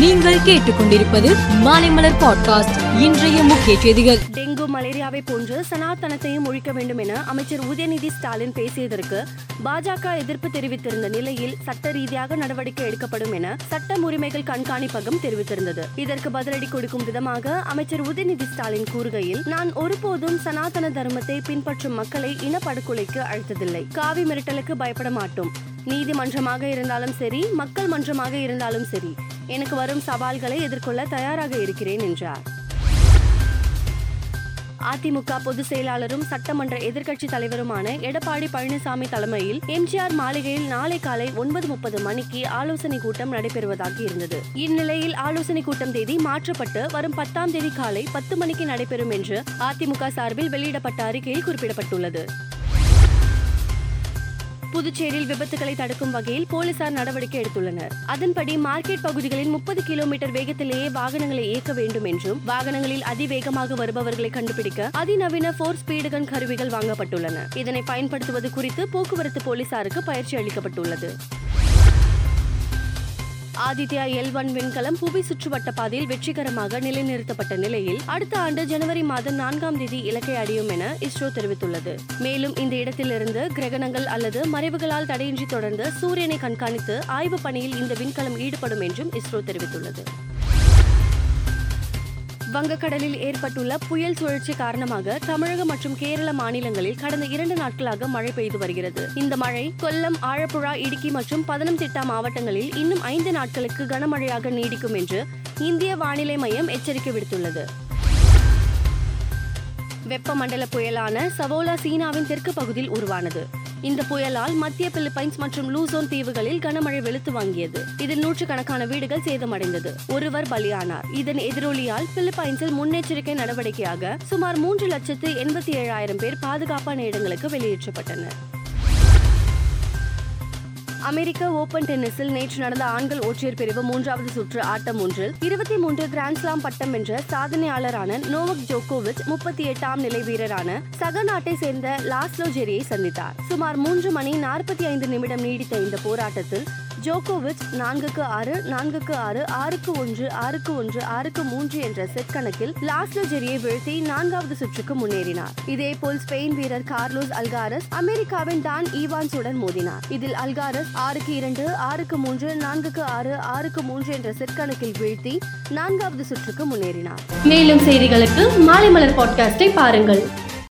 நீங்கள் கேட்டுக்கொண்டிருப்பது மாலைமலர் பாட்காஸ்ட். இன்றைய முக்கிய செய்திகள். டெங்கு மலேரியாவை போன்று சனாதனத்தையும் ஒழிக்க வேண்டும் என அமைச்சர் உதயநிதி ஸ்டாலின் பேசியதற்கு பாஜக எதிர்ப்பு தெரிவித்திருந்த நிலையில் சட்ட ரீதியாக நடவடிக்கை எடுக்கப்படும் என சட்டம் உரிமைகள் கண்காணிப்பகம் தெரிவித்திருந்தது. இதற்கு பதிலடி கொடுக்கும் விதமாக அமைச்சர் உதயநிதி ஸ்டாலின் கூறுகையில் நான் ஒருபோதும் சனாதன தர்மத்தை பின்பற்றும் மக்களை இனப்படுகொலைக்கு அழைத்ததில்லை. காவி மிரட்டலுக்கு பயப்பட மாட்டோம். நீதிமன்றமாக இருந்தாலும் சரி மக்கள் மன்றமாக இருந்தாலும் சரி எனக்கு வரும் சவால்களை எதிர்கொள்ள தயாராக இருக்கிறேன் என்றார். அதிமுக பொதுச் செயலாளரும் சட்டமன்ற எதிர்க்கட்சி தலைவருமான எடப்பாடி பழனிசாமி தலைமையில் எம்ஜிஆர் மாளிகையில் நாளை காலை ஒன்பது முப்பது மணிக்கு ஆலோசனை கூட்டம் நடைபெறுவதாக இருந்தது. இந்நிலையில் ஆலோசனை கூட்டம் தேதி மாற்றப்பட்டு வரும் பத்தாம் தேதி காலை பத்து மணிக்கு நடைபெறும் என்று அதிமுக சார்பில் வெளியிடப்பட்ட அறிக்கையில் குறிப்பிடப்பட்டுள்ளது. புதுச்சேரியில் விபத்துகளை தடுக்கும் வகையில் போலீசார் நடவடிக்கை எடுத்துள்ளனர். அதன்படி மார்க்கெட் பகுதிகளில் முப்பது கிலோமீட்டர் வேகத்திலேயே வாகனங்களை இயக்க வேண்டும் என்றும் வாகனங்களில் அதிவேகமாக வருபவர்களை கண்டுபிடிக்க அதிநவீன போர் ஸ்பீடு கன் கருவிகள் வாங்கப்பட்டுள்ளன. இதனை பயன்படுத்துவது குறித்து போக்குவரத்து போலீசாருக்கு பயிற்சி அளிக்கப்பட்டுள்ளது. ஆதித்யா எல் ஒன் விண்கலம் புவி சுற்றுவட்ட பாதையில் வெற்றிகரமாக நிலைநிறுத்தப்பட்ட நிலையில் அடுத்த ஆண்டு ஜனவரி மாதம் நான்காம் தேதி இலக்கை அடையும் என இஸ்ரோ தெரிவித்துள்ளது. மேலும் இந்த இடத்திலிருந்து கிரகணங்கள் அல்லது மறைவுகளால் தடையின்றி தொடர்ந்து சூரியனை கண்காணித்து ஆய்வு பணியில் இந்த விண்கலம் ஈடுபடும் என்றும் இஸ்ரோ தெரிவித்துள்ளது. வங்கக்கடலில் ஏற்பட்டுள்ள புயல் சுழற்சி காரணமாக தமிழகம் மற்றும் கேரள மாநிலங்களில் கடந்த இரண்டு நாட்களாக மழை பெய்து வருகிறது. இந்த மழை கொல்லம் ஆழப்புழா இடுக்கி மற்றும் பதனம்திட்டா மாவட்டங்களில் இன்னும் ஐந்து நாட்களுக்கு கனமழையாக நீடிக்கும் என்று இந்திய வானிலை மையம் எச்சரிக்கை விடுத்துள்ளது. வெப்பமண்டல புயலான சவோலா சீனாவின் தெற்கு பகுதியில் உருவானது. இந்த புயலால் மத்திய பிலிப்பைன்ஸ் மற்றும் லூசோன் தீவுகளில் கனமழை வெளுத்து வாங்கியது. இதில் நூற்றுக்கணக்கான வீடுகள் சேதமடைந்தது. ஒருவர் பலியானார். இதன் எதிரொலியால் பிலிப்பைன்ஸில் முன்னெச்சரிக்கை நடவடிக்கையாக சுமார் மூன்று லட்சத்து எண்பத்தி ஏழாயிரம் பேர் பாதுகாப்பான இடங்களுக்கு வெளியேற்றப்பட்டனர். அமெரிக்க ஓபன் டென்னிஸில் நேற்று நடந்த ஆண்கள் ஒற்றையர் பிரிவு மூன்றாவது சுற்று ஆட்டம் ஒன்றில் இருபத்தி மூன்று கிராண்ட்ஸ்லாம் பட்டம் வென்ற சாதனையாளரான நோவக் ஜோகோவிச் முப்பத்தி எட்டாம் நிலை வீரரான சக நாட்டை சேர்ந்த லாஸ்லோ ஜெரியை சந்தித்தார். சுமார் மூன்று மணி நாற்பத்தி ஐந்து நிமிடம் நீடித்த இந்த போராட்டத்தில் ஜோகோவிச் நான்குக்கு ஆறு நான்குக்கு ஆறு ஆறுக்கு ஒன்று ஆறுக்கு ஒன்று ஆறுக்கு மூன்று என்ற செட் கணக்கில் லாஸ்லோ ஜெரியை வீழ்த்தி நான்காவது சுற்றுக்கு முன்னேறினார். இதேபோல் ஸ்பெயின் வீரர் கார்லோஸ் அல்காரஸ் அமெரிக்காவின் டான் ஈவான்ஸுடன் மோதினார். இதில் அல்காரஸ் ஆறுக்கு இரண்டு ஆறுக்கு மூன்று நான்குக்கு ஆறு ஆறுக்கு மூன்று என்ற செட் கணக்கில் வீழ்த்தி நான்காவது சுற்றுக்கு முன்னேறினார். மேலும் செய்திகளுக்கு மாலை மலர் பாட்காஸ்டை பாருங்கள்.